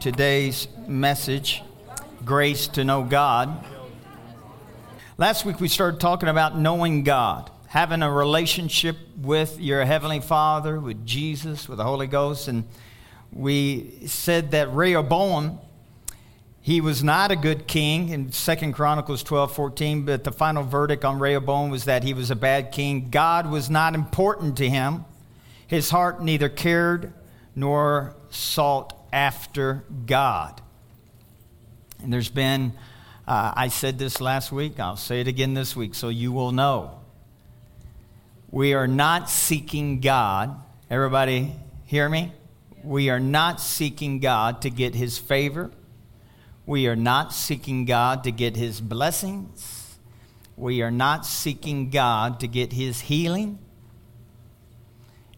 today's message grace to know God. Last week we started talking about knowing God, having a relationship with your Heavenly Father, with Jesus, with the Holy Ghost. And we said that Rehoboam, he was not a good king in Second Chronicles 12 14, but the final verdict on Rehoboam was that he was a bad king. God was not important to him. His heart neither cared nor sought after God. And there's been, uh, I said this last week, I'll say it again this week so you will know. We are not seeking God. Everybody hear me? We are not seeking God to get his favor. We are not seeking God to get his blessings. We are not seeking God to get his healing.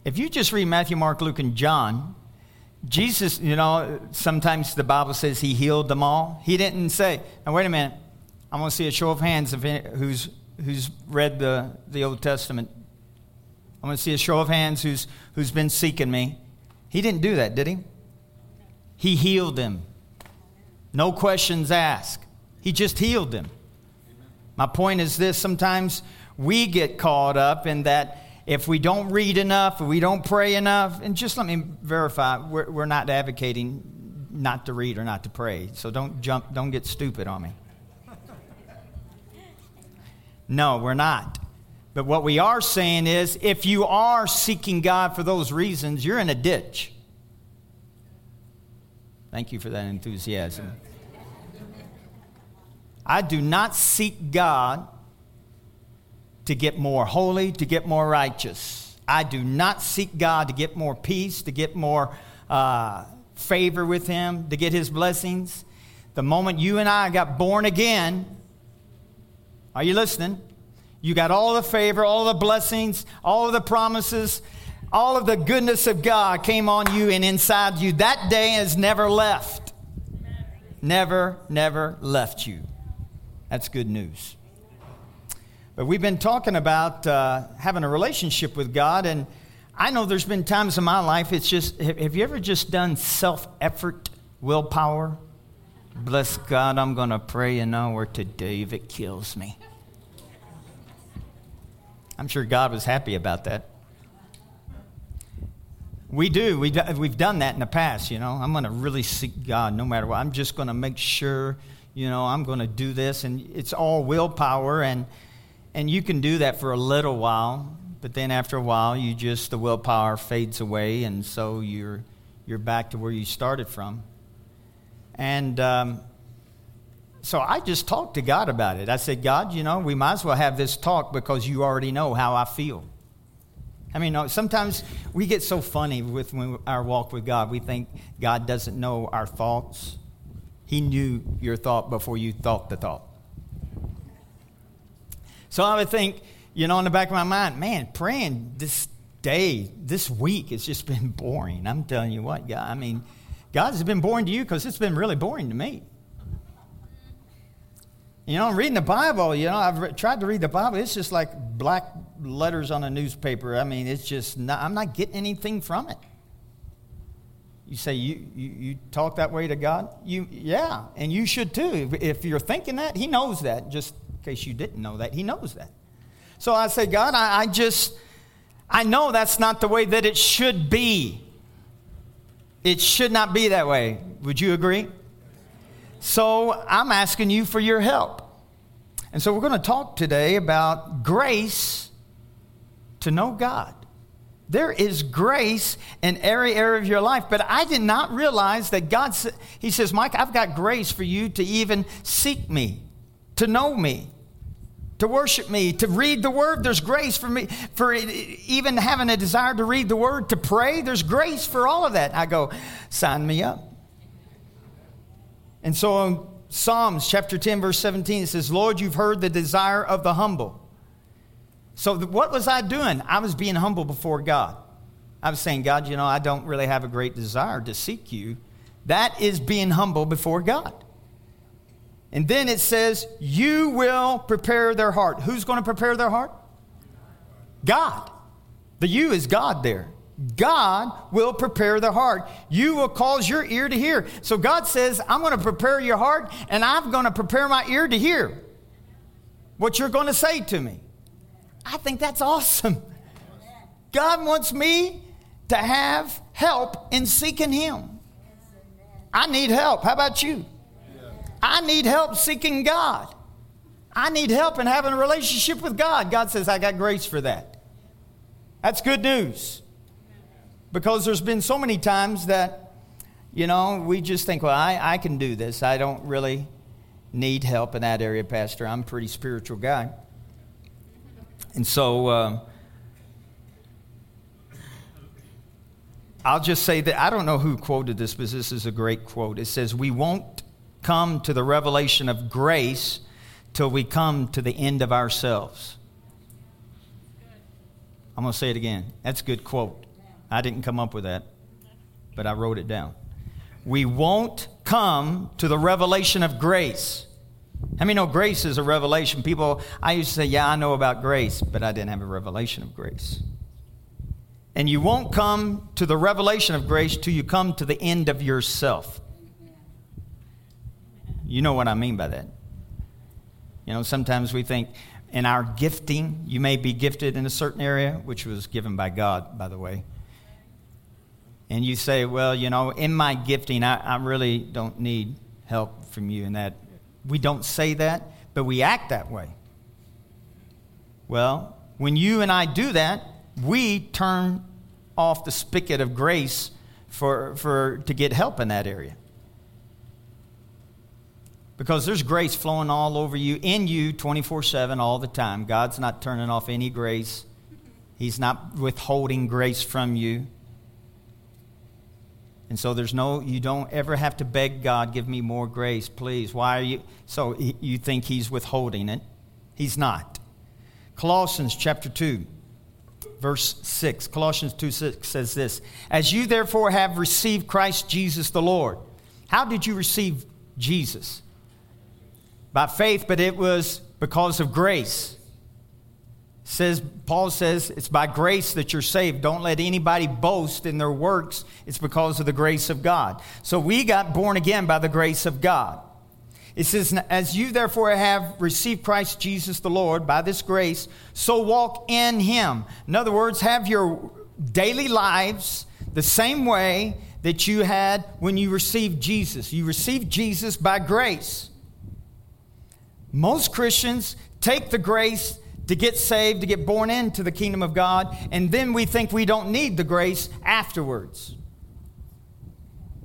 If you just read Matthew, Mark, Luke, and John, Jesus, you know, sometimes the Bible says he healed them all. He didn't say, now wait a minute, I want to see a show of hands of who's, who's read the, the Old Testament. I want to see a show of hands who's, who's been seeking me. He didn't do that, did he? He healed them. No questions asked. He just healed them. My point is this sometimes we get caught up in that if we don't read enough, if we don't pray enough, and just let me verify, we're, we're not advocating not to read or not to pray. So don't jump, don't get stupid on me. No, we're not. But what we are saying is if you are seeking God for those reasons, you're in a ditch. Thank you for that enthusiasm. I do not seek God to get more holy, to get more righteous. I do not seek God to get more peace, to get more uh, favor with Him, to get His blessings. The moment you and I got born again, are you listening? You got all the favor, all the blessings, all of the promises, all of the goodness of God came on you and inside you. That day has never left. Never, never left you. That's good news. We've been talking about uh, having a relationship with God, and I know there's been times in my life it's just, have you ever just done self effort, willpower? Bless God, I'm going to pray an hour today if it kills me. I'm sure God was happy about that. We do. We, we've done that in the past, you know. I'm going to really seek God no matter what. I'm just going to make sure, you know, I'm going to do this. And it's all willpower. And, and you can do that for a little while, but then after a while, you just, the willpower fades away, and so you're, you're back to where you started from. And um, so I just talked to God about it. I said, God, you know, we might as well have this talk because you already know how I feel. I mean, sometimes we get so funny with our walk with God. We think God doesn't know our thoughts. He knew your thought before you thought the thought. So I would think, you know, in the back of my mind, man, praying this day, this week, it's just been boring. I'm telling you what, God. I mean, God has been boring to you because it's been really boring to me. You know, I'm reading the Bible, you know, I've re- tried to read the Bible. It's just like black letters on a newspaper. I mean, it's just not, I'm not getting anything from it. You say you, you, you, talk that way to God? You, yeah, and you should too. If you're thinking that, He knows that. Just in case you didn't know that, he knows that. So I say, God, I, I just, I know that's not the way that it should be. It should not be that way. Would you agree? So I'm asking you for your help. And so we're going to talk today about grace to know God. There is grace in every area of your life, but I did not realize that God, He says, Mike, I've got grace for you to even seek me to know me, to worship me, to read the word. There's grace for me, for even having a desire to read the word, to pray. There's grace for all of that. I go, sign me up. And so in Psalms chapter 10, verse 17, it says, Lord, you've heard the desire of the humble. So what was I doing? I was being humble before God. I was saying, God, you know, I don't really have a great desire to seek you. That is being humble before God. And then it says, You will prepare their heart. Who's going to prepare their heart? God. The you is God there. God will prepare the heart. You will cause your ear to hear. So God says, I'm going to prepare your heart and I'm going to prepare my ear to hear what you're going to say to me. I think that's awesome. God wants me to have help in seeking Him. I need help. How about you? I need help seeking God. I need help in having a relationship with God. God says, I got grace for that. That's good news. Because there's been so many times that, you know, we just think, well, I, I can do this. I don't really need help in that area, Pastor. I'm a pretty spiritual guy. And so uh, I'll just say that I don't know who quoted this, but this is a great quote. It says, We won't come to the revelation of grace till we come to the end of ourselves. I'm going to say it again. That's a good quote. I didn't come up with that, but I wrote it down. We won't come to the revelation of grace. How many know grace is a revelation? People, I used to say, Yeah, I know about grace, but I didn't have a revelation of grace. And you won't come to the revelation of grace till you come to the end of yourself. You know what I mean by that. You know, sometimes we think in our gifting, you may be gifted in a certain area, which was given by God, by the way. And you say, well, you know, in my gifting, I, I really don't need help from you in that. We don't say that, but we act that way. Well, when you and I do that, we turn off the spigot of grace for, for, to get help in that area because there's grace flowing all over you, in you 24 7 all the time. God's not turning off any grace, He's not withholding grace from you. And so there's no, you don't ever have to beg God, give me more grace, please. Why are you? So you think He's withholding it. He's not. Colossians chapter 2, verse 6. Colossians 2 6 says this As you therefore have received Christ Jesus the Lord. How did you receive Jesus? By faith, but it was because of grace. Says Paul says it's by grace that you're saved. Don't let anybody boast in their works. It's because of the grace of God. So we got born again by the grace of God. It says, As you therefore have received Christ Jesus the Lord by this grace, so walk in him. In other words, have your daily lives the same way that you had when you received Jesus. You received Jesus by grace. Most Christians take the grace to get saved, to get born into the kingdom of God, and then we think we don't need the grace afterwards.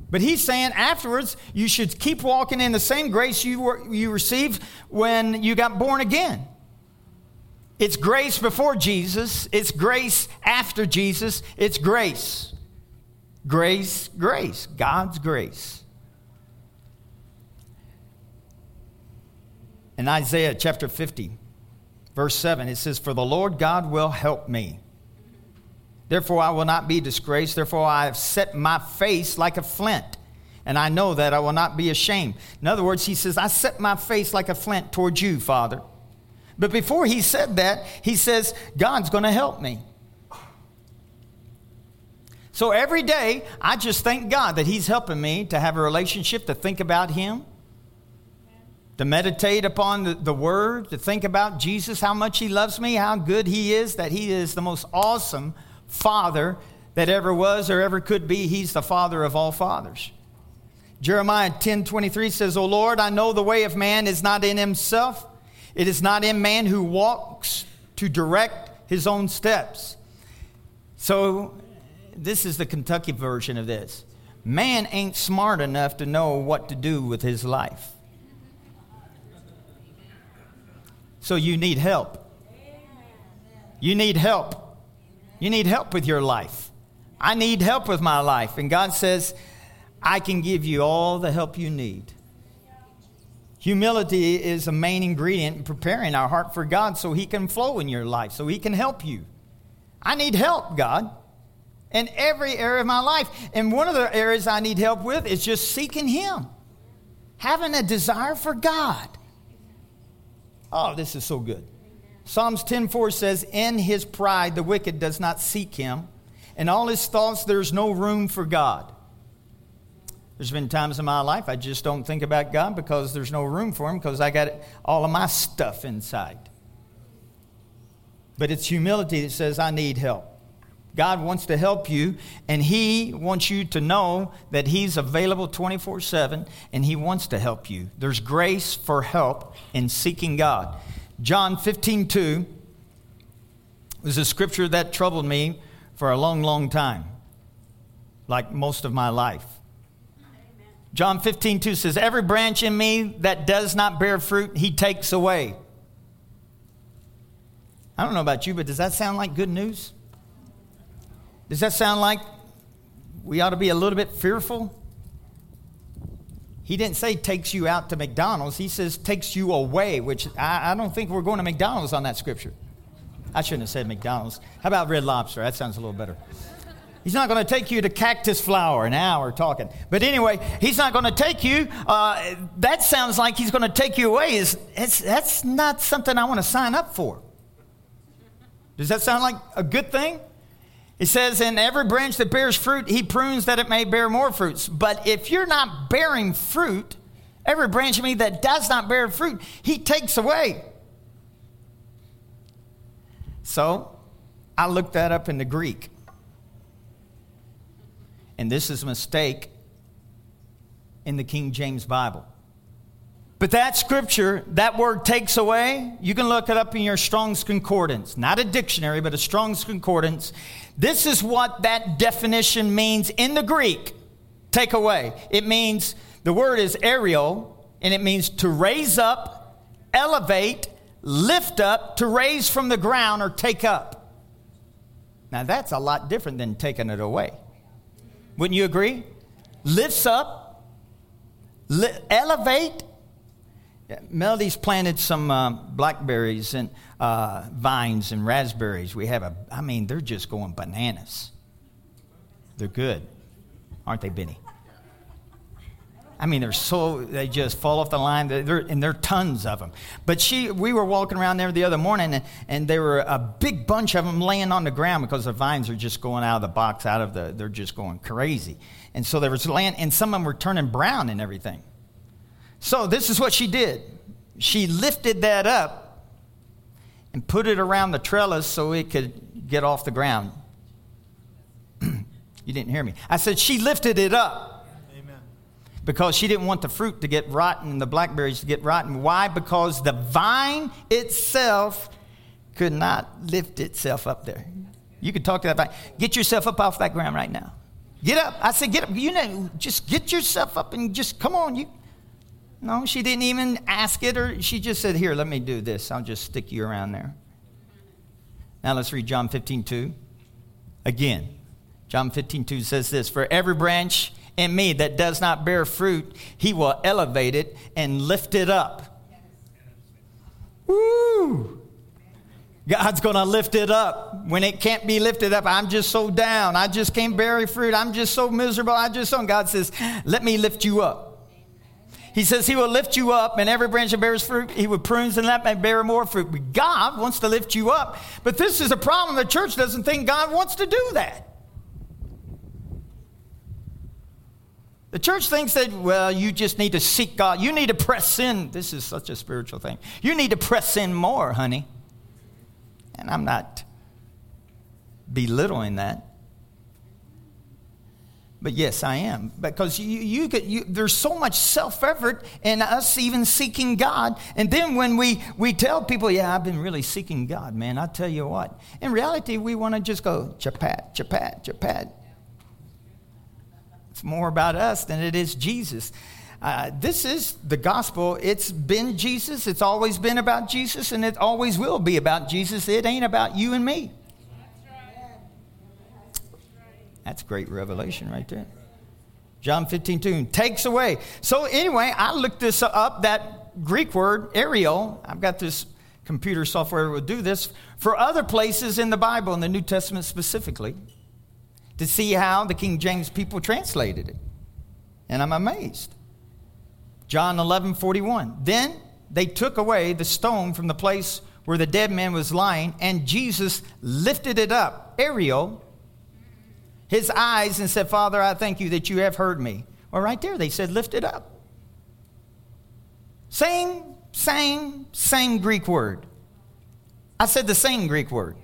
But he's saying afterwards, you should keep walking in the same grace you, were, you received when you got born again. It's grace before Jesus, it's grace after Jesus, it's grace. Grace, grace, God's grace. In Isaiah chapter 50, verse 7, it says, For the Lord God will help me. Therefore, I will not be disgraced. Therefore, I have set my face like a flint, and I know that I will not be ashamed. In other words, he says, I set my face like a flint towards you, Father. But before he said that, he says, God's going to help me. So every day, I just thank God that He's helping me to have a relationship, to think about Him, to meditate upon the, the, Word, to think about Jesus, how much He loves me, how good He is, that He is the most awesome Father that ever was or ever could be. He's the Father of all fathers. Jeremiah 10 23 says, O Lord, I know the way of man is not in himself, it is not in man who walks to direct his own steps. So, this is the Kentucky version of this. Man ain't smart enough to know what to do with his life. So you need help. You need help. You need help with your life. I need help with my life. And God says, I can give you all the help you need. Humility is a main ingredient in preparing our heart for God so He can flow in your life, so He can help you. I need help, God, in every area of my life. And one of the areas I need help with is just seeking Him, having a desire for God. Oh, this is so good. Psalms 10:4 says, "In his pride the wicked does not seek him, In all his thoughts, there's no room for God. There's been times in my life I just don't think about God because there's no room for him because I got all of my stuff inside. But it's humility that says, I need help. God wants to help you, and He wants you to know that He's available 24 7, and He wants to help you. There's grace for help in seeking God. John 15 2 was a scripture that troubled me for a long, long time, like most of my life. John 15 2 says, Every branch in me that does not bear fruit, He takes away. I don't know about you, but does that sound like good news? Does that sound like we ought to be a little bit fearful? He didn't say takes you out to McDonald's. He says takes you away, which I, I, don't think we're going to McDonald's on that scripture. I shouldn't have said McDonald's. How about Red Lobster? That sounds a little better. He's not going to take you to Cactus Flower. Now we're talking. But anyway, he's not going to take you. Uh, that sounds like he's going to take you away. Is that's not something I want to sign up for. Does that sound like a good thing? It says, In every branch that bears fruit, he prunes that it may bear more fruits. But if you're not bearing fruit, every branch of me that does not bear fruit, he takes away. So I looked that up in the Greek. And this is a mistake in the King James Bible. But that scripture, that word takes away, you can look it up in your Strong's Concordance. Not a dictionary, but a Strong's Concordance. This is what that definition means in the Greek. Take away. It means, the word is aerial, and it means to raise up, elevate, lift up, to raise from the ground, or take up. Now that's a lot different than taking it away. Wouldn't you agree? Lifts up, li- elevate, Melody's planted some uh, blackberries and uh, vines and raspberries. We have a, I mean, they're just going bananas. They're good, aren't they, Benny? I mean, they're so, they just fall off the line, they're, and there are tons of them. But she, we were walking around there the other morning, and, and there were a big bunch of them laying on the ground because the vines are just going out of the box, out of the, they're just going crazy. And so there was laying, and some of them were turning brown and everything. So this is what she did. She lifted that up and put it around the trellis so it could get off the ground. you didn't hear me. I said she lifted it up. Amen. Because she didn't want the fruit to get rotten, and the blackberries to get rotten. Why? Because the vine itself could not lift itself up there. You could talk to that vine. Get yourself up off that ground right now. Get up. I said, get up. You know, just get yourself up and just come on. You no, she didn't even ask it, or she just said, Here, let me do this. I'll just stick you around there. Now let's read John 15, 2. Again, John 15, 2 says this For every branch in me that does not bear fruit, he will elevate it and lift it up. Woo! God's going to lift it up when it can't be lifted up. I'm just so down. I just can't bear fruit. I'm just so miserable. I just don't. God says, Let me lift you up. He says he will lift you up, and every branch that bears fruit, he would prune and that may bear more fruit. But God wants to lift you up. But this is a problem. The church doesn't think God wants to do that. The church thinks that, well, you just need to seek God. You need to press in. This is such a spiritual thing. You need to press in more, honey. And I'm not belittling that. But yes, I am. Because you, you, you there's so much self effort in us even seeking God. And then when we, we tell people, yeah, I've been really seeking God, man, I tell you what. In reality, we want to just go chapat, chapat, chapat. It's more about us than it is Jesus. Uh, this is the gospel. It's been Jesus. It's always been about Jesus, and it always will be about Jesus. It ain't about you and me. That's great revelation right there. John 15, 2 takes away. So, anyway, I looked this up, that Greek word, aerial. I've got this computer software that will do this for other places in the Bible, in the New Testament specifically, to see how the King James people translated it. And I'm amazed. John 11, 41. Then they took away the stone from the place where the dead man was lying, and Jesus lifted it up, aerial, his eyes and said, Father, I thank you that you have heard me. Well, right there, they said, Lift it up. Same, same, same Greek word. I said the same Greek word.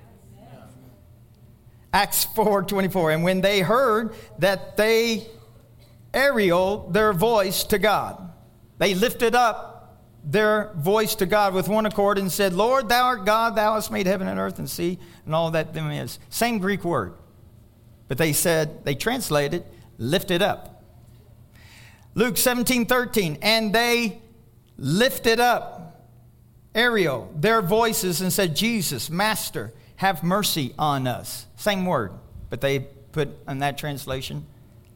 Acts 4 24. And when they heard that they aerial their voice to God, they lifted up their voice to God with one accord and said, Lord, thou art God, thou hast made heaven and earth and sea, and all that them is. Same Greek word. But they said, they translated, lifted up. Luke 17 13. And they lifted up Ariel, their voices and said, Jesus, Master, have mercy on us. Same word, but they put in that translation,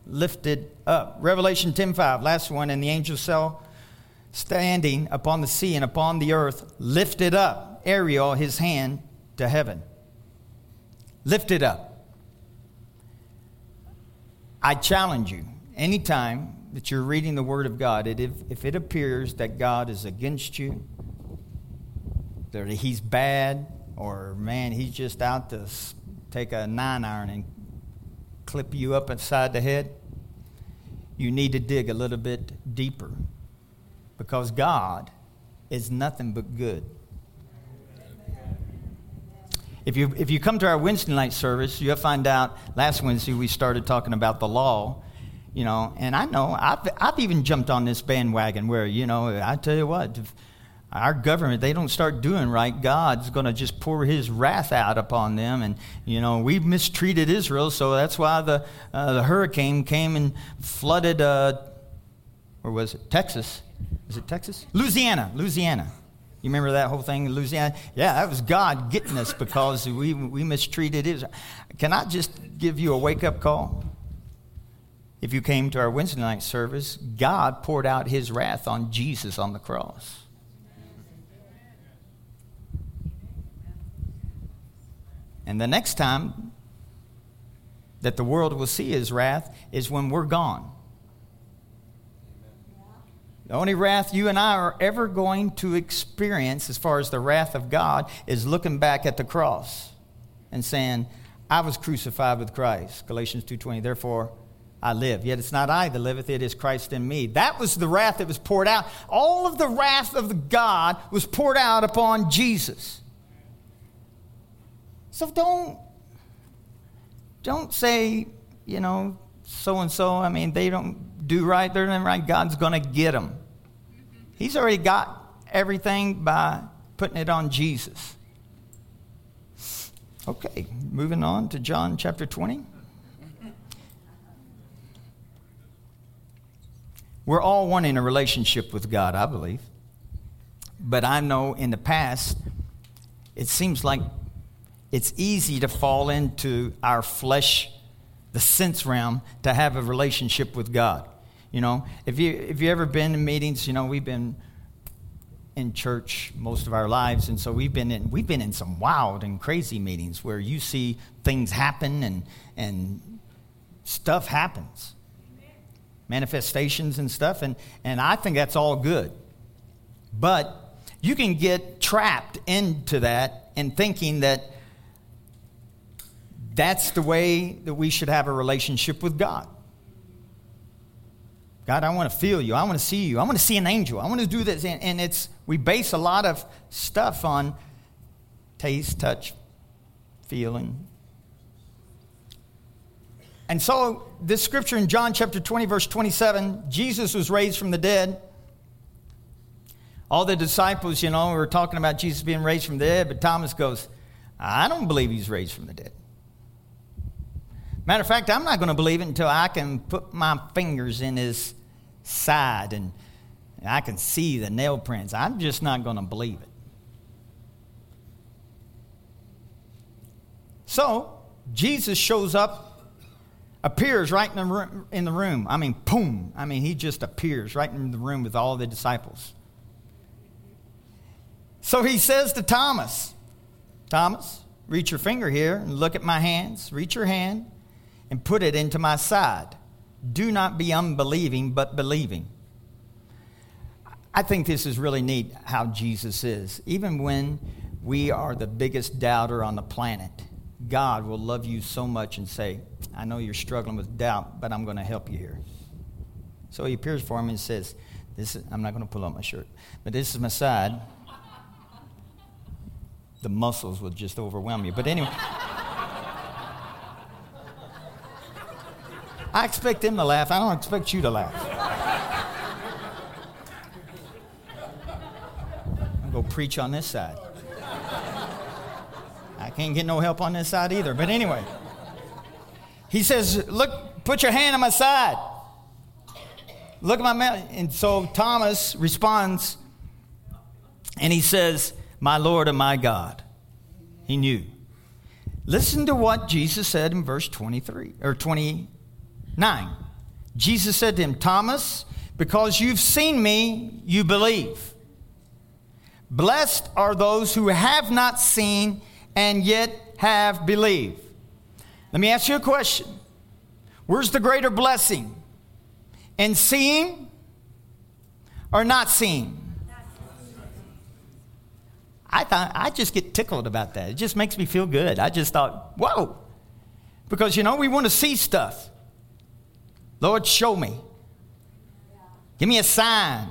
lifted up. Revelation 10:5, last one, and the angel saw standing upon the sea and upon the earth, lifted up Ariel his hand to heaven. Lifted up. I challenge you, anytime that you're reading the Word of God, if, if it appears that God is against you, that He's bad, or man, He's just out to take a nine iron and clip you up inside the head, you need to dig a little bit deeper because God is nothing but good. If you, if you come to our Wednesday night service, you'll find out last Wednesday we started talking about the law, you know, and I know I've, I've even jumped on this bandwagon where, you know, I tell you what, our government, they don't start doing right, God's going to just pour his wrath out upon them. And, you know, we've mistreated Israel, so that's why the, uh, the hurricane came and flooded, uh, or was it Texas? Is it Texas? Louisiana, Louisiana. You remember that whole thing in Louisiana? Yeah, that was God getting us because we, we mistreated Israel. Can I just give you a wake up call? If you came to our Wednesday night service, God poured out his wrath on Jesus on the cross. And the next time that the world will see his wrath is when we're gone. The only wrath you and I are ever going to experience, as far as the wrath of God, is looking back at the cross and saying, I was crucified with Christ. Galatians 2.20, therefore I live. Yet it's not I that liveth, it is Christ in me. That was the wrath that was poured out. All of the wrath of the God was poured out upon Jesus. So don't don't say, you know, so and so. I mean, they don't do right. They're not right. God's going to get them. He's already got everything by putting it on Jesus. Okay, moving on to John chapter 20. We're all wanting a relationship with God, I believe. But I know in the past, it seems like it's easy to fall into our flesh, the sense realm, to have a relationship with God. You know, if you if you ever been in meetings, you know we've been in church most of our lives, and so we've been in we've been in some wild and crazy meetings where you see things happen and and stuff happens, manifestations and stuff, and and I think that's all good, but you can get trapped into that and thinking that that's the way that we should have a relationship with God. God, I want to feel you. I want to see you. I want to see an angel. I want to do this. And, and it's, we base a lot of stuff on taste, touch, feeling. And so, this scripture in John chapter 20, verse 27, Jesus was raised from the dead. All the disciples, you know, were talking about Jesus being raised from the dead, but Thomas goes, I don't believe he's raised from the dead. Matter of fact, I'm not going to believe it until I can put my fingers in his side and I can see the nail prints. I'm just not going to believe it. So, Jesus shows up, appears right in the, room, in the room. I mean, boom. I mean, he just appears right in the room with all the disciples. So he says to Thomas, Thomas, reach your finger here and look at my hands. Reach your hand and put it into my side. Do not be unbelieving, but believing. I think this is really neat how Jesus is. Even when we are the biggest doubter on the planet, God will love you so much and say, I know you're struggling with doubt, but I'm going to help you here. So he appears for him and says, this is, I'm not going to pull up my shirt, but this is my side. The muscles will just overwhelm you. But anyway. I expect him to laugh. I don't expect you to laugh. I'm going to preach on this side. I can't get no help on this side either. But anyway, he says, Look, put your hand on my side. Look at my mouth. And so Thomas responds and he says, My Lord and my God. He knew. Listen to what Jesus said in verse 23 or 29. Jesus said to him, Thomas, because you've seen me, you believe. Blessed are those who have not seen and yet have believed. Let me ask you a question. Where's the greater blessing? In seeing or not seeing? I thought I just get tickled about that. It just makes me feel good. I just thought, whoa. Because you know, we want to see stuff. Lord, show me. Give me a sign.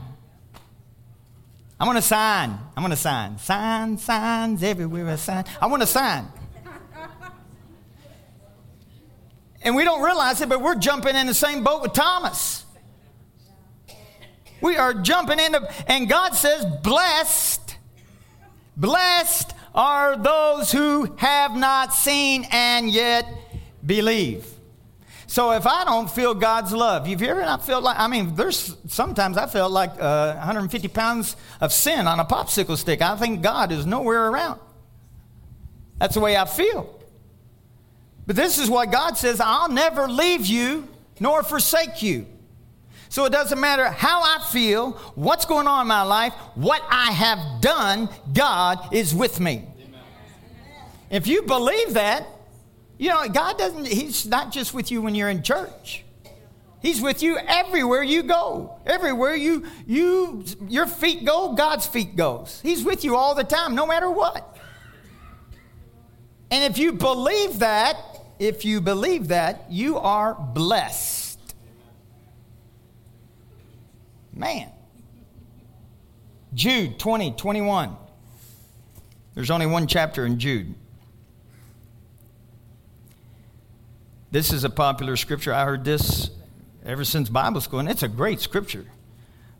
I want a sign. I want a sign. Sign, signs everywhere, a sign. I want a sign. And we don't realize it, but we're jumping in the same boat with Thomas. We are jumping into, and God says, blessed, blessed are those who have not seen and yet believe. So if I don't feel God's love, you've ever not felt like, I mean, there's sometimes I felt like uh, 150 pounds of sin on a popsicle stick. I think God is nowhere around. That's the way I feel. But this is why God says I'll never leave you nor forsake you. So it doesn't matter how I feel, what's going on in my life, what I have done, God is with me. Amen. If you believe that, you know, God doesn't, He's not just with you when you're in church. He's with you everywhere you go. Everywhere you, you, your feet go, God's feet goes. He's with you all the time, no matter what. And if you believe that, if you believe that, you are blessed. Man. Jude 20, 21. There's only one chapter in Jude. This is a popular scripture. I heard this ever since Bible school, and it's a great scripture.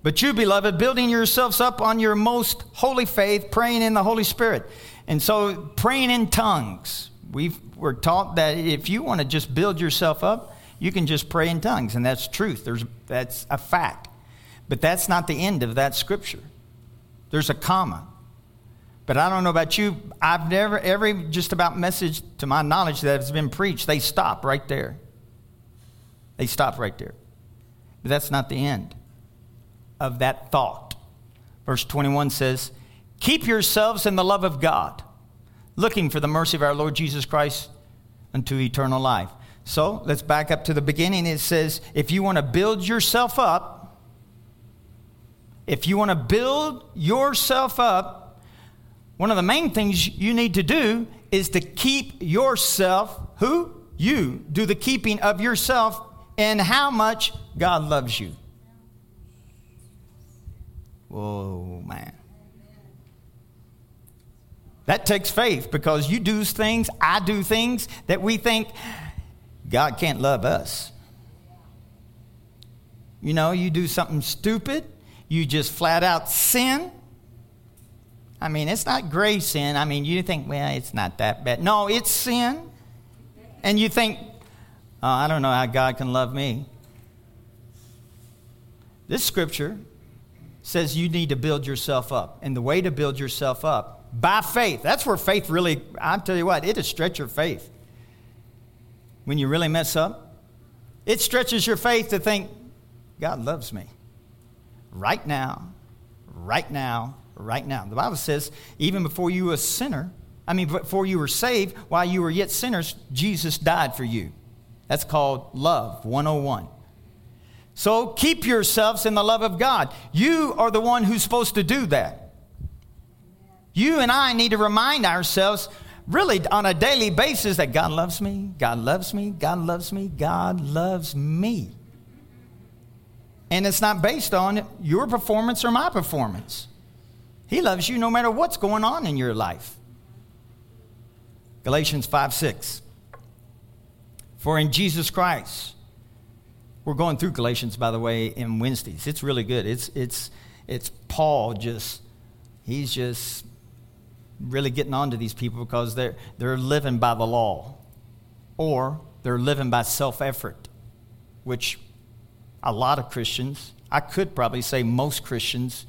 But you, beloved, building yourselves up on your most holy faith, praying in the Holy Spirit. And so, praying in tongues. we are taught that if you want to just build yourself up, you can just pray in tongues, and that's truth. There's, that's a fact. But that's not the end of that scripture. There's a comma. But I don't know about you. I've never, every just about message to my knowledge that has been preached, they stop right there. They stop right there. But that's not the end of that thought. Verse 21 says, Keep yourselves in the love of God, looking for the mercy of our Lord Jesus Christ unto eternal life. So let's back up to the beginning. It says, If you want to build yourself up, if you want to build yourself up, one of the main things you need to do is to keep yourself, who? You. Do the keeping of yourself and how much God loves you. Whoa, man. That takes faith because you do things, I do things that we think God can't love us. You know, you do something stupid, you just flat out sin, I mean, it's not gray sin. I mean, you think, well, it's not that bad. No, it's sin. And you think, oh, I don't know how God can love me. This scripture says you need to build yourself up. And the way to build yourself up, by faith. That's where faith really, I'll tell you what, it'll stretch your faith. When you really mess up, it stretches your faith to think, God loves me. Right now, right now, right now. The Bible says, even before you were a sinner, I mean, before you were saved, while you were yet sinners, Jesus died for you. That's called love 101. So keep yourselves in the love of God. You are the one who's supposed to do that. You and I need to remind ourselves really on a daily basis that God loves me, God loves me, God loves me, God loves me. And it's not based on your performance or my performance. He loves you no matter what's going on in your life. Galatians 5 6. For in Jesus Christ, we're going through Galatians, by the way, in Wednesdays. It's really good. It's, it's, it's Paul just, he's just really getting on to these people because they're, they're living by the law or they're living by self effort, which a lot of Christians, I could probably say most Christians,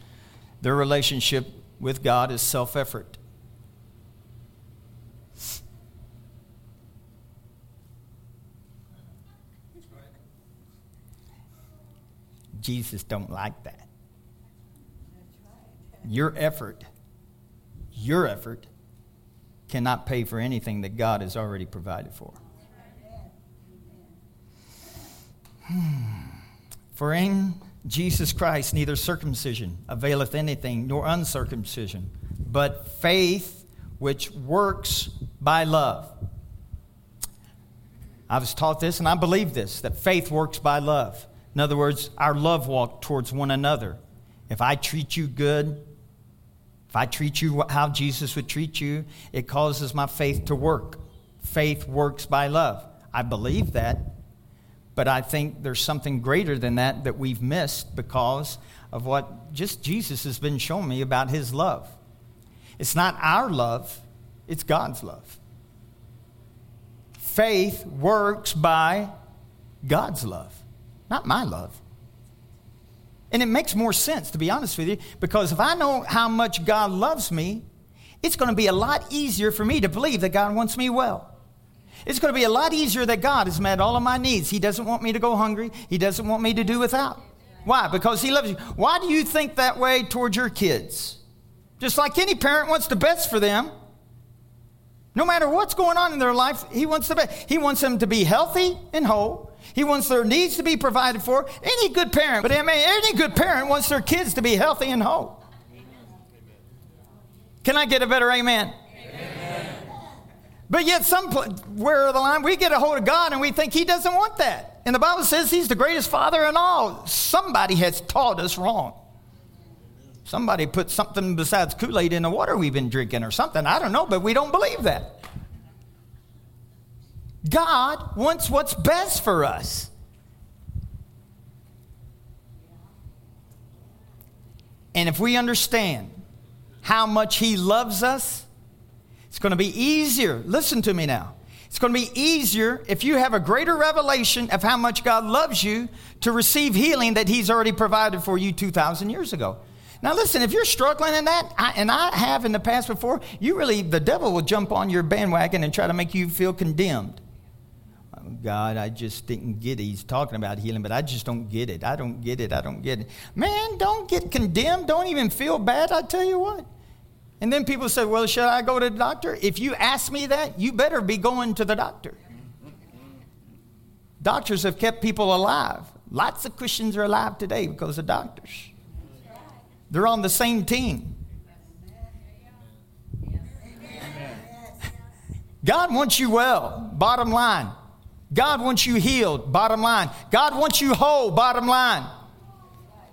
their relationship with God is self effort. Jesus don't like that. Your effort your effort cannot pay for anything that God has already provided for. For in Jesus Christ neither circumcision availeth anything, nor uncircumcision, but faith which works by love. I was taught this and I believe this that faith works by love. In other words, our love walk towards one another. If I treat you good, if I treat you how Jesus would treat you, it causes my faith to work. Faith works by love. I believe that, but I think there's something greater than that that we've missed because of what just Jesus has been showing me about his love. It's not our love, it's God's love. Faith works by God's love, not my love. And it makes more sense, to be honest with you, because if I know how much God loves me, it's going to be a lot easier for me to believe that God wants me well. It's going to be a lot easier that God has met all of my needs. He doesn't want me to go hungry, He doesn't want me to do without. Why? Because He loves you. Why do you think that way towards your kids? Just like any parent wants the best for them. No matter what's going on in their life, he wants the best. He wants them to be healthy and whole. He wants their needs to be provided for. Any good parent, but I mean, any good parent wants their kids to be healthy and whole. Can I get a better amen? amen. But yet, somewhere the line, we get a hold of God and we think He doesn't want that. And the Bible says He's the greatest Father in all. Somebody has taught us wrong. Somebody put something besides Kool Aid in the water we've been drinking or something. I don't know, but we don't believe that. God wants what's best for us. And if we understand how much He loves us, it's going to be easier. Listen to me now. It's going to be easier if you have a greater revelation of how much God loves you to receive healing that He's already provided for you 2,000 years ago. Now, listen, if you're struggling in that, I, and I have in the past before, you really, the devil will jump on your bandwagon and try to make you feel condemned. Um, God, I just didn't get it. He's talking about healing, but I just don't get it. I don't get it. I don't get it. Man, don't get condemned. Don't even feel bad. I tell you what. And then people say, Well, should I go to the doctor? If you ask me that, you better be going to the doctor. Doctors have kept people alive. Lots of Christians are alive today because of doctors. They're on the same team. God wants you well, bottom line. God wants you healed, bottom line. God wants you whole, bottom line.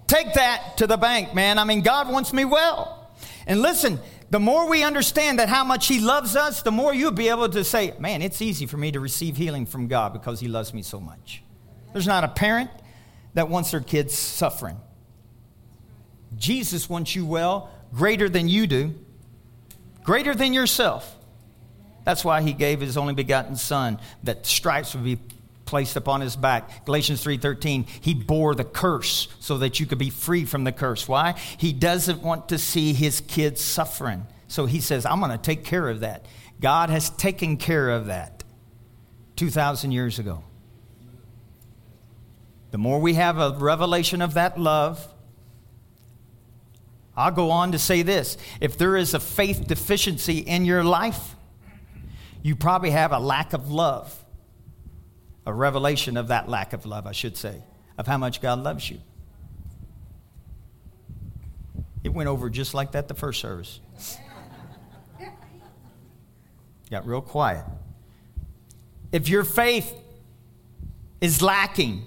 Take that to the bank, man. I mean, God wants me well. And listen, the more we understand that how much He loves us, the more you'll be able to say, man, it's easy for me to receive healing from God because He loves me so much. There's not a parent that wants their kids suffering. Jesus wants you well greater than you do, greater than yourself. That's why he gave his only begotten son that stripes would be placed upon his back. Galatians 3:13, he bore the curse so that you could be free from the curse. Why? He doesn't want to see his kids suffering. So he says, I'm going to take care of that. God has taken care of that 2000 years ago. The more we have a revelation of that love, I'll go on to say this. If there is a faith deficiency in your life, you probably have a lack of love, a revelation of that lack of love, I should say, of how much God loves you. It went over just like that the first service. got real quiet. If your faith is lacking,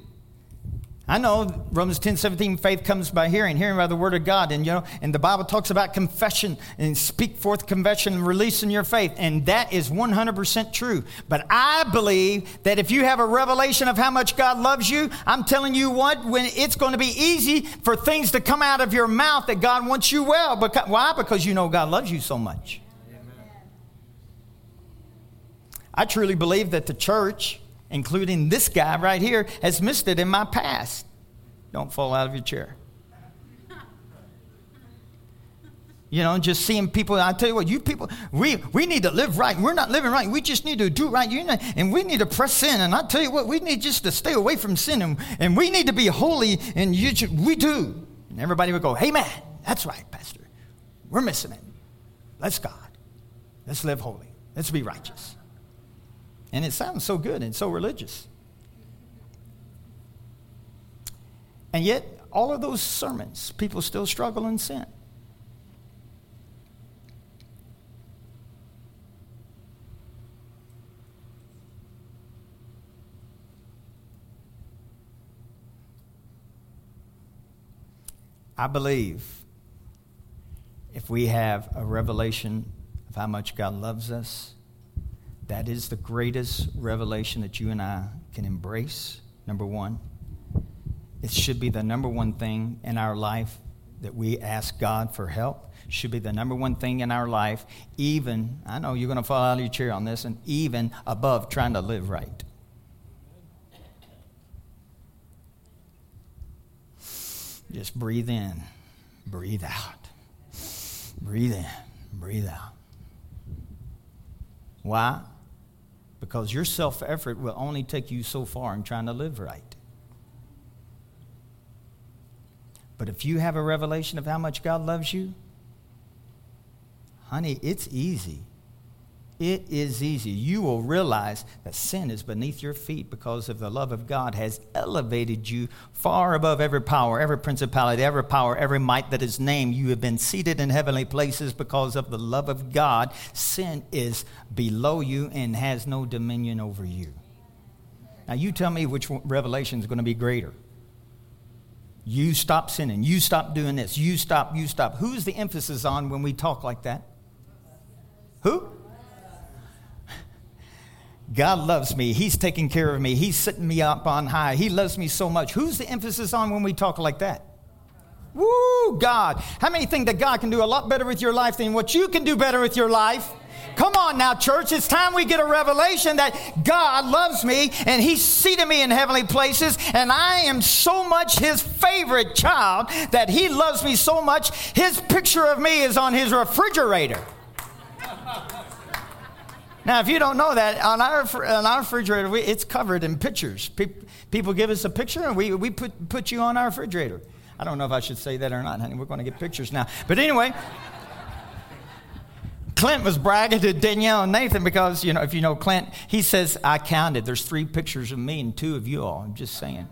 I know Romans 10 17, faith comes by hearing, hearing by the word of God. And, you know, and the Bible talks about confession and speak forth confession and releasing your faith. And that is 100% true. But I believe that if you have a revelation of how much God loves you, I'm telling you what, when it's going to be easy for things to come out of your mouth that God wants you well. Because, why? Because you know God loves you so much. I truly believe that the church including this guy right here, has missed it in my past. Don't fall out of your chair. You know, just seeing people, I tell you what, you people, we, we need to live right. We're not living right. We just need to do right. You know, and we need to press sin. And I tell you what, we need just to stay away from sin. And, and we need to be holy. And you, we do. And everybody would go, hey, man, that's right, Pastor. We're missing it. Let's God. Let's live holy. Let's be righteous. And it sounds so good and so religious. And yet, all of those sermons, people still struggle in sin. I believe if we have a revelation of how much God loves us, that is the greatest revelation that you and I can embrace, number one. It should be the number one thing in our life that we ask God for help. Should be the number one thing in our life, even, I know you're going to fall out of your chair on this, and even above trying to live right. Just breathe in, breathe out. Breathe in, breathe out. Why? Because your self effort will only take you so far in trying to live right. But if you have a revelation of how much God loves you, honey, it's easy it is easy. You will realize that sin is beneath your feet because of the love of God has elevated you far above every power, every principality, every power, every might that is named. You have been seated in heavenly places because of the love of God. Sin is below you and has no dominion over you. Now, you tell me which revelation is going to be greater. You stop sinning. You stop doing this. You stop, you stop. Who's the emphasis on when we talk like that? Who? God loves me. He's taking care of me. He's sitting me up on high. He loves me so much. Who's the emphasis on when we talk like that? Woo, God. How many think that God can do a lot better with your life than what you can do better with your life? Come on now, church. It's time we get a revelation that God loves me and He's seated me in heavenly places, and I am so much His favorite child that He loves me so much. His picture of me is on His refrigerator. Now, if you don't know that, on our, on our refrigerator, we, it's covered in pictures. people give us a picture, and we, we put, put you on our refrigerator. I don't know if I should say that or not, honey. We're going to get pictures now. But anyway, Clint was bragging to Danielle and Nathan because, you know, if you know Clint, he says, I counted. There's three pictures of me and two of you all. I'm just saying.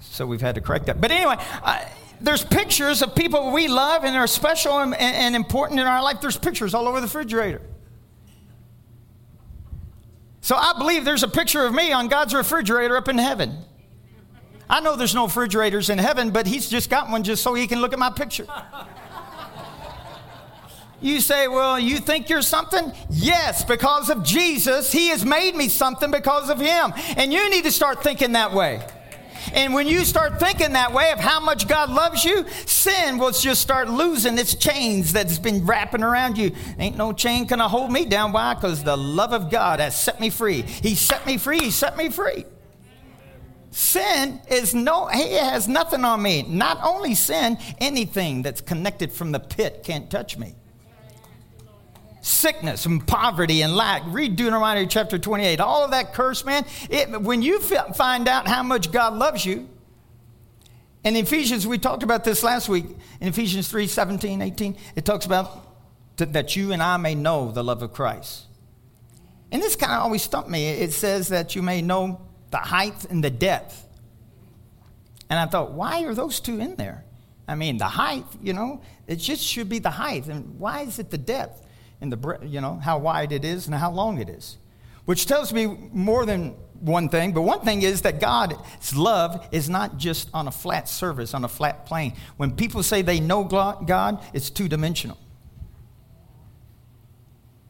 so we've had to correct that. But anyway, I, there's pictures of people we love and are special and, and important in our life. There's pictures all over the refrigerator. So I believe there's a picture of me on God's refrigerator up in heaven. I know there's no refrigerators in heaven, but He's just got one just so He can look at my picture. You say, Well, you think you're something? Yes, because of Jesus. He has made me something because of Him. And you need to start thinking that way. And when you start thinking that way of how much God loves you, sin will just start losing its chains that's been wrapping around you. Ain't no chain gonna hold me down. Why? Because the love of God has set me free. He set me free. He set me free. Sin is no, he has nothing on me. Not only sin, anything that's connected from the pit can't touch me sickness and poverty and lack. Read Deuteronomy chapter 28. All of that curse, man, it, when you find out how much God loves you, in Ephesians, we talked about this last week, in Ephesians 3 17, 18, it talks about that you and I may know the love of Christ. And this kind of always stumped me. It says that you may know the height and the depth. And I thought, why are those two in there? I mean, the height, you know, it just should be the height. And why is it the depth? And the you know how wide it is and how long it is, which tells me more than one thing. But one thing is that God's love is not just on a flat surface, on a flat plane. When people say they know God, it's two dimensional.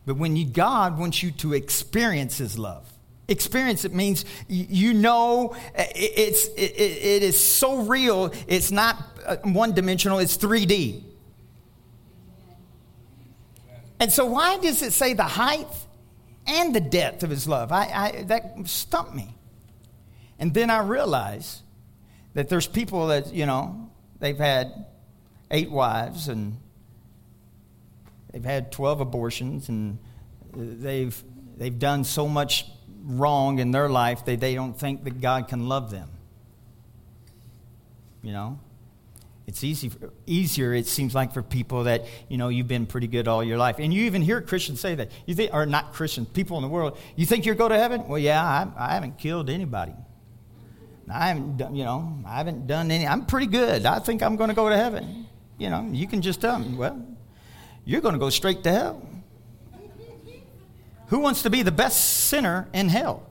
But when you, God wants you to experience His love, experience it means you know it's it, it is so real. It's not uh, one dimensional. It's 3D. And so, why does it say the height and the depth of his love? I, I, that stumped me. And then I realized that there's people that, you know, they've had eight wives and they've had 12 abortions and they've, they've done so much wrong in their life that they don't think that God can love them. You know? It's easy, easier, it seems like, for people that, you know, you've been pretty good all your life. And you even hear Christians say that. You think, or not Christians, people in the world, you think you'll go to heaven? Well, yeah, I, I haven't killed anybody. I haven't done, you know, I haven't done any, I'm pretty good. I think I'm going to go to heaven. You know, you can just tell me, well, you're going to go straight to hell. Who wants to be the best sinner in hell?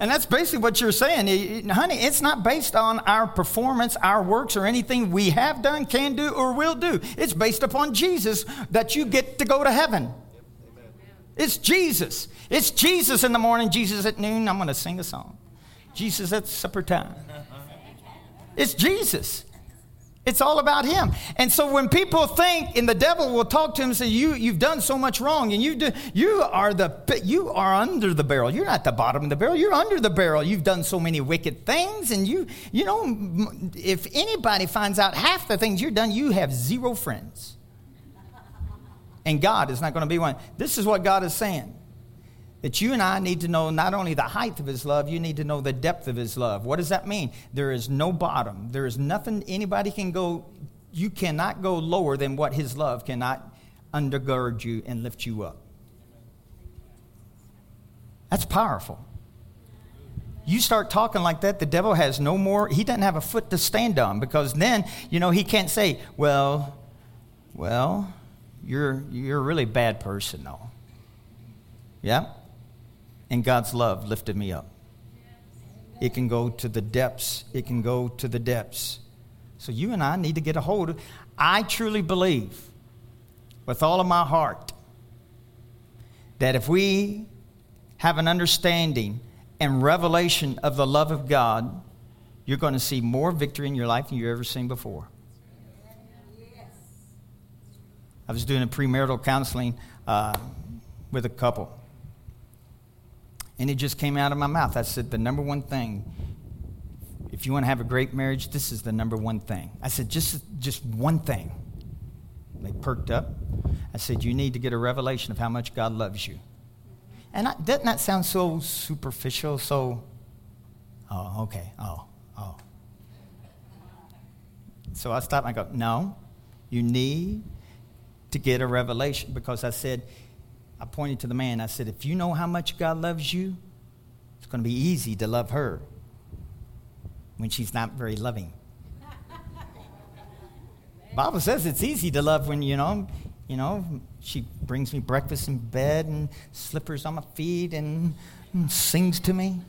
And that's basically what you're saying. Honey, it's not based on our performance, our works, or anything we have done, can do, or will do. It's based upon Jesus that you get to go to heaven. It's Jesus. It's Jesus in the morning, Jesus at noon. I'm going to sing a song. Jesus at supper time. It's Jesus. It's all about him. And so when people think, and the devil will talk to him and say, you, You've done so much wrong, and you, do, you, are the, you are under the barrel. You're not the bottom of the barrel, you're under the barrel. You've done so many wicked things, and you, you know, if anybody finds out half the things you've done, you have zero friends. And God is not going to be one. This is what God is saying that you and I need to know not only the height of his love, you need to know the depth of his love. What does that mean? There is no bottom. There is nothing anybody can go, you cannot go lower than what his love cannot undergird you and lift you up. That's powerful. You start talking like that, the devil has no more, he doesn't have a foot to stand on because then, you know, he can't say, well, well, you're, you're a really bad person, though. Yeah? And God's love lifted me up. It can go to the depths. It can go to the depths. So you and I need to get a hold of. I truly believe, with all of my heart, that if we have an understanding and revelation of the love of God, you're going to see more victory in your life than you've ever seen before. I was doing a premarital counseling uh, with a couple. And it just came out of my mouth. I said, the number one thing, if you want to have a great marriage, this is the number one thing. I said, just, just one thing. They perked up. I said, you need to get a revelation of how much God loves you. And I, doesn't that sound so superficial? So, oh, okay, oh, oh. So I stopped and I go, no, you need to get a revelation because I said, I pointed to the man. I said, If you know how much God loves you, it's going to be easy to love her when she's not very loving. Bible says it's easy to love when, you know, you know, she brings me breakfast in bed and slippers on my feet and, and sings to me.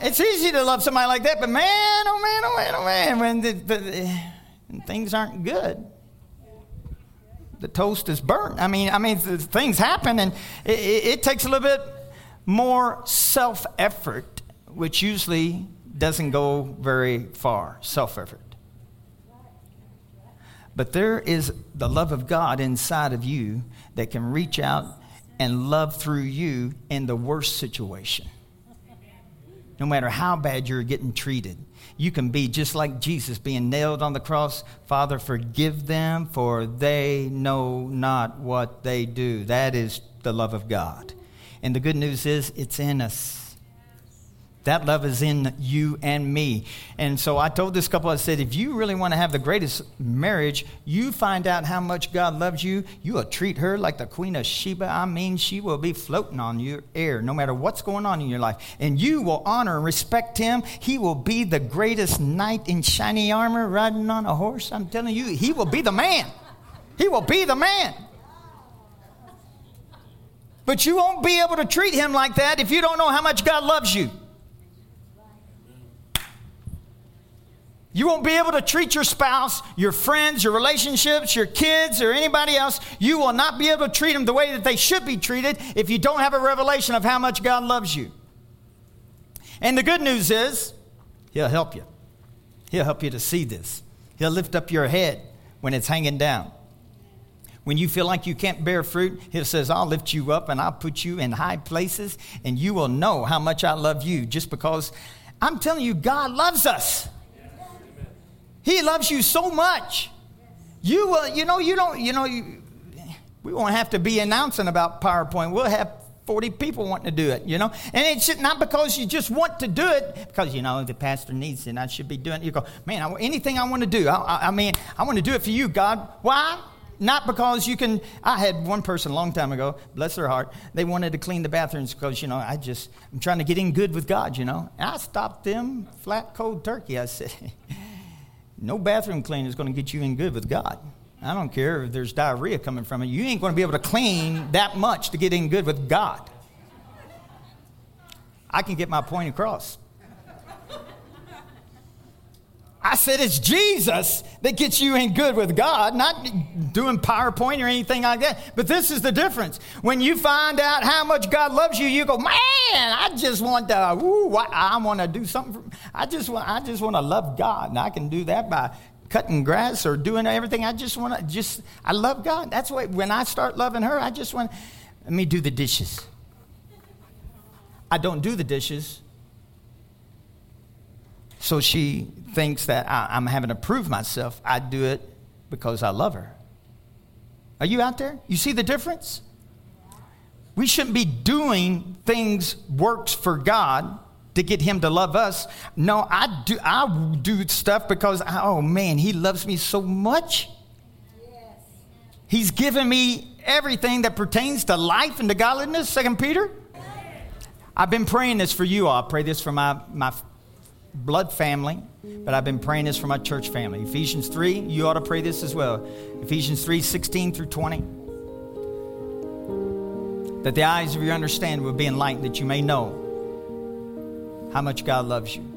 It's easy to love somebody like that, but man, oh man, oh man, oh man, when the, the, when things aren't good, the toast is burnt. I mean, I mean, things happen, and it, it takes a little bit more self effort, which usually doesn't go very far. Self effort. But there is the love of God inside of you that can reach out and love through you in the worst situation. No matter how bad you're getting treated, you can be just like Jesus being nailed on the cross. Father, forgive them, for they know not what they do. That is the love of God. And the good news is it's in us. That love is in you and me. And so I told this couple, I said, if you really want to have the greatest marriage, you find out how much God loves you. You will treat her like the Queen of Sheba. I mean, she will be floating on your air no matter what's going on in your life. And you will honor and respect him. He will be the greatest knight in shiny armor riding on a horse. I'm telling you, he will be the man. He will be the man. But you won't be able to treat him like that if you don't know how much God loves you. You won't be able to treat your spouse, your friends, your relationships, your kids, or anybody else. You will not be able to treat them the way that they should be treated if you don't have a revelation of how much God loves you. And the good news is, He'll help you. He'll help you to see this. He'll lift up your head when it's hanging down. When you feel like you can't bear fruit, He says, I'll lift you up and I'll put you in high places, and you will know how much I love you just because I'm telling you, God loves us. He loves you so much. You will, you know, you don't, you know, you, we won't have to be announcing about PowerPoint. We'll have 40 people wanting to do it, you know? And it's not because you just want to do it, because, you know, the pastor needs it I should be doing it. You go, man, I, anything I want to do, I, I, I mean, I want to do it for you, God. Why? Not because you can. I had one person a long time ago, bless their heart, they wanted to clean the bathrooms because, you know, I just, I'm trying to get in good with God, you know? And I stopped them flat, cold turkey. I said, no bathroom cleaning is going to get you in good with God. I don't care if there's diarrhea coming from it. You ain't going to be able to clean that much to get in good with God. I can get my point across. I said it's Jesus that gets you in good with God, not doing PowerPoint or anything like that. But this is the difference. When you find out how much God loves you, you go, man, I just want to, ooh, I, want to do something. For, I just want, I just want to love God, and I can do that by cutting grass or doing everything. I just want to, just, I love God. That's why when I start loving her, I just want, let me do the dishes. I don't do the dishes so she thinks that I, am having to prove myself. I do it because I love her. Are you out there? You see the difference? We shouldn't be doing things, works for God to get him to love us. No, I do I do stuff because oh man, he loves me so much. Yes. He's given me everything that pertains to life and to godliness, second Peter. I've been praying this for you all. I pray this for my, my blood family, but I've been praying this for my church family. Ephesians 3, you ought to pray this as well. Ephesians 3 16 through 20. That the eyes of your understanding will be enlightened, that you may know how much God loves you.